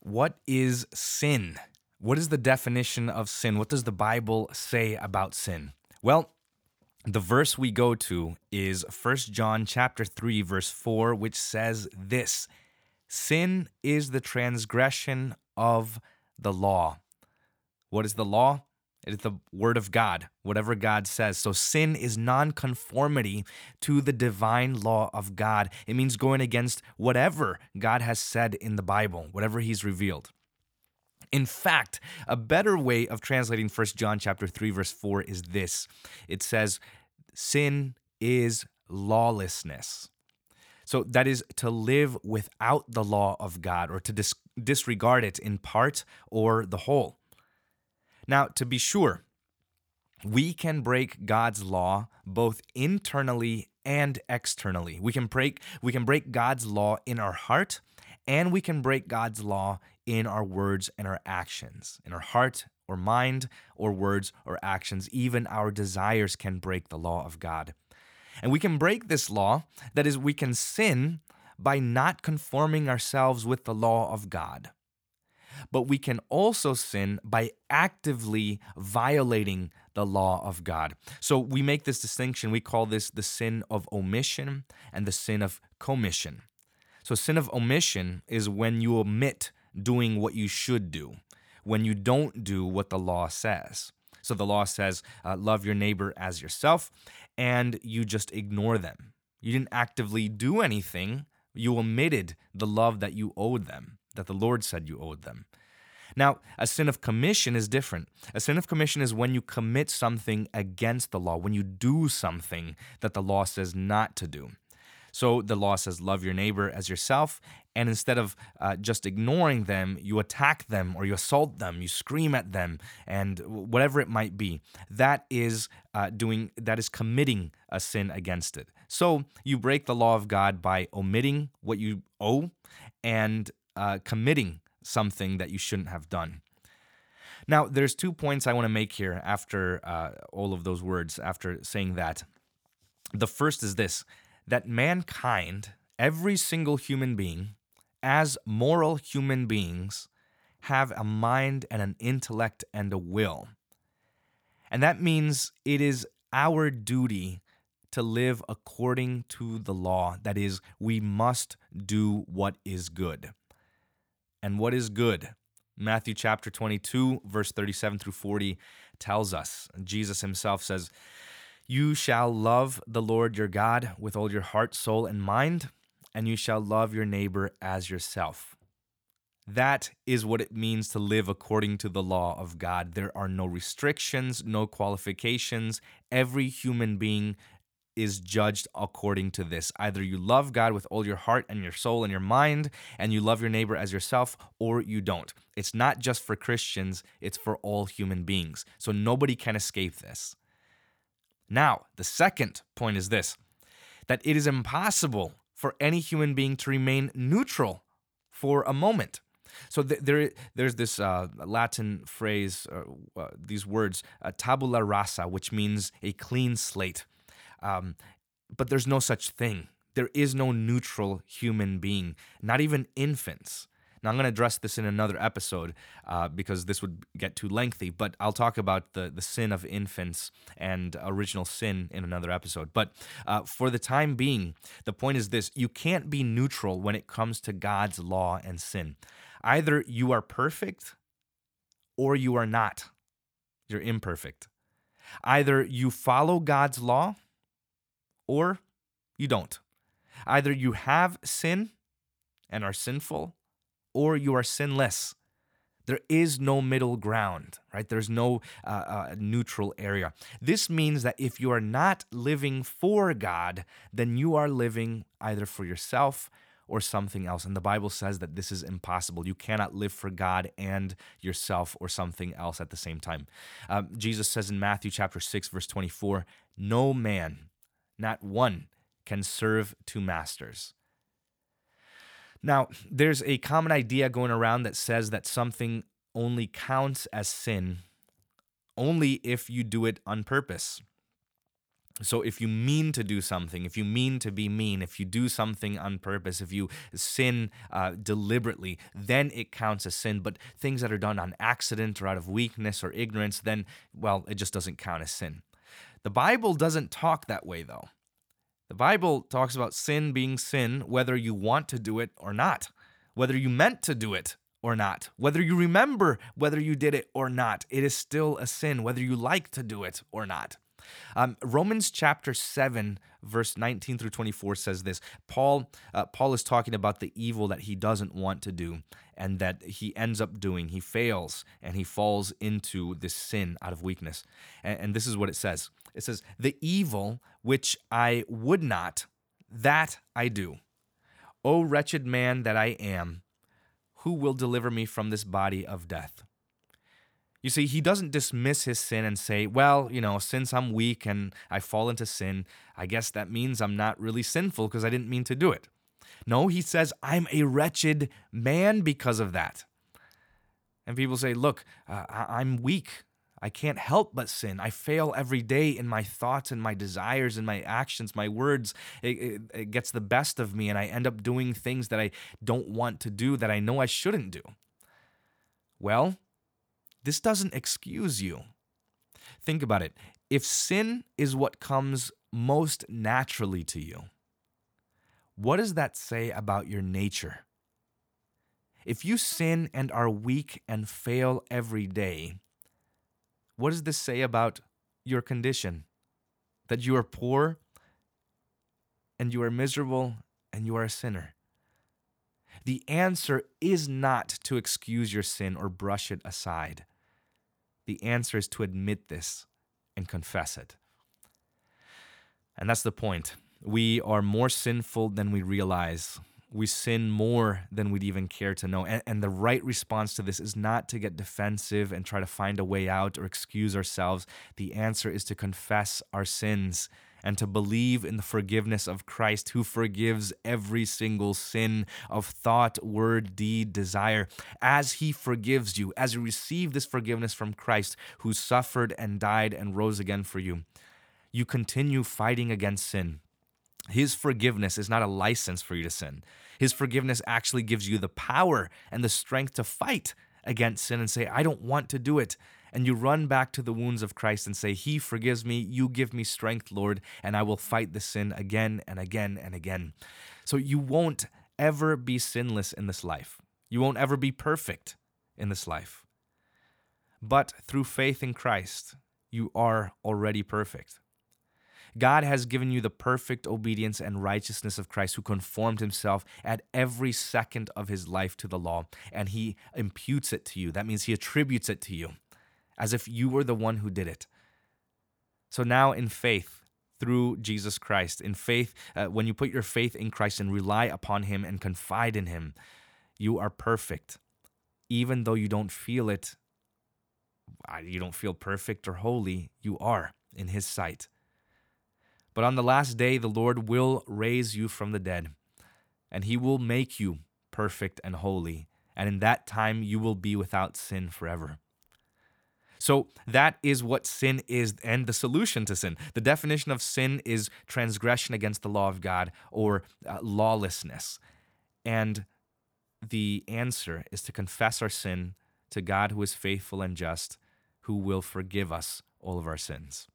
what is sin? What is the definition of sin? What does the Bible say about sin? Well, the verse we go to is 1 John chapter 3 verse 4 which says this: Sin is the transgression of the law. What is the law? It is the word of God, whatever God says. So sin is nonconformity to the divine law of God. It means going against whatever God has said in the Bible, whatever he's revealed. In fact, a better way of translating 1 John chapter 3 verse 4 is this. It says sin is lawlessness. So that is to live without the law of God or to dis- disregard it in part or the whole. Now, to be sure, we can break God's law both internally and externally. We can break we can break God's law in our heart and we can break God's law in our words and our actions. In our heart or mind or words or actions, even our desires can break the law of God. And we can break this law, that is we can sin by not conforming ourselves with the law of God but we can also sin by actively violating the law of God. So we make this distinction. We call this the sin of omission and the sin of commission. So, sin of omission is when you omit doing what you should do, when you don't do what the law says. So, the law says, uh, love your neighbor as yourself, and you just ignore them. You didn't actively do anything, you omitted the love that you owed them that the Lord said you owed them. Now, a sin of commission is different. A sin of commission is when you commit something against the law, when you do something that the law says not to do. So the law says, love your neighbor as yourself. And instead of uh, just ignoring them, you attack them or you assault them, you scream at them, and whatever it might be. That is uh, doing, that is committing a sin against it. So you break the law of God by omitting what you owe and uh, committing something that you shouldn't have done. Now, there's two points I want to make here after uh, all of those words, after saying that. The first is this that mankind, every single human being, as moral human beings, have a mind and an intellect and a will. And that means it is our duty to live according to the law. That is, we must do what is good and what is good. Matthew chapter 22, verse 37 through 40 tells us, Jesus himself says, You shall love the Lord your God with all your heart, soul, and mind, and you shall love your neighbor as yourself. That is what it means to live according to the law of God. There are no restrictions, no qualifications. Every human being is judged according to this. Either you love God with all your heart and your soul and your mind, and you love your neighbor as yourself, or you don't. It's not just for Christians, it's for all human beings. So nobody can escape this. Now, the second point is this that it is impossible for any human being to remain neutral for a moment. So th- there, there's this uh, Latin phrase, uh, uh, these words, uh, tabula rasa, which means a clean slate. Um, but there's no such thing. There is no neutral human being, not even infants. Now, I'm going to address this in another episode uh, because this would get too lengthy, but I'll talk about the, the sin of infants and original sin in another episode. But uh, for the time being, the point is this you can't be neutral when it comes to God's law and sin. Either you are perfect or you are not. You're imperfect. Either you follow God's law or you don't. Either you have sin and are sinful, or you are sinless. There is no middle ground, right? There's no uh, uh, neutral area. This means that if you are not living for God, then you are living either for yourself or something else. And the Bible says that this is impossible. You cannot live for God and yourself or something else at the same time. Um, Jesus says in Matthew chapter 6, verse 24, No man not one can serve two masters. Now, there's a common idea going around that says that something only counts as sin only if you do it on purpose. So if you mean to do something, if you mean to be mean, if you do something on purpose, if you sin uh, deliberately, then it counts as sin. But things that are done on accident or out of weakness or ignorance, then, well, it just doesn't count as sin. The Bible doesn't talk that way, though. The Bible talks about sin being sin whether you want to do it or not, whether you meant to do it or not, whether you remember whether you did it or not. It is still a sin, whether you like to do it or not. Um, Romans chapter 7, verse 19 through 24 says this. Paul, uh, Paul is talking about the evil that he doesn't want to do and that he ends up doing. He fails and he falls into this sin out of weakness. And, and this is what it says it says, The evil which I would not, that I do. O wretched man that I am, who will deliver me from this body of death? You see, he doesn't dismiss his sin and say, well, you know, since I'm weak and I fall into sin, I guess that means I'm not really sinful because I didn't mean to do it. No, he says, I'm a wretched man because of that. And people say, look, uh, I'm weak. I can't help but sin. I fail every day in my thoughts and my desires and my actions, my words. It, it, it, gets the best of me, and I end up doing things that I don't want to do that I know I shouldn't do. Well, this doesn't excuse you. Think about it. If sin is what comes most naturally to you, what does that say about your nature? If you sin and are weak and fail every day, what does this say about your condition? That you are poor and you are miserable and you are a sinner. The answer is not to excuse your sin or brush it aside. The answer is to admit this and confess it. And that's the point. We are more sinful than we realize. We sin more than we'd even care to know. And, and, the right response to this is not to get defensive and try to find a way out or excuse ourselves. The answer is to confess our sins and to believe in the forgiveness of Christ, who forgives every single sin of thought, word, deed, desire. As He forgives you, as you receive this forgiveness from Christ, who suffered and died and rose again for you, you continue fighting against sin. His forgiveness is not a license for you to sin. His forgiveness actually gives you the power and the strength to fight against sin and say, I don't want to do it and you run back to the wounds of Christ and say, He forgives me, you give me strength, Lord, and I will fight the sin again and again and again. So you won't ever be sinless in this life. You won't ever be perfect in this life. But through faith in Christ, you are already perfect. God has given you the perfect obedience and righteousness of Christ, who conformed himself at every second of his life to the law, and he imputes it to you. That means he attributes it to you as if you were the one who did it. So now, in faith, through Jesus Christ, in faith, uh, when you put your faith in Christ and rely upon Him and confide in Him, you are perfect. Even though you don't feel it, you don't feel perfect or holy, you are in His sight. But on the last day, the Lord will raise you from the dead, and He will make you perfect and holy. And in that time, you will be without sin forever. So that is what sin is and the solution to sin. The definition of sin is transgression against the law of God or uh, lawlessness. And the answer is to confess our sin to God who is faithful and just, who will forgive us all of our sins.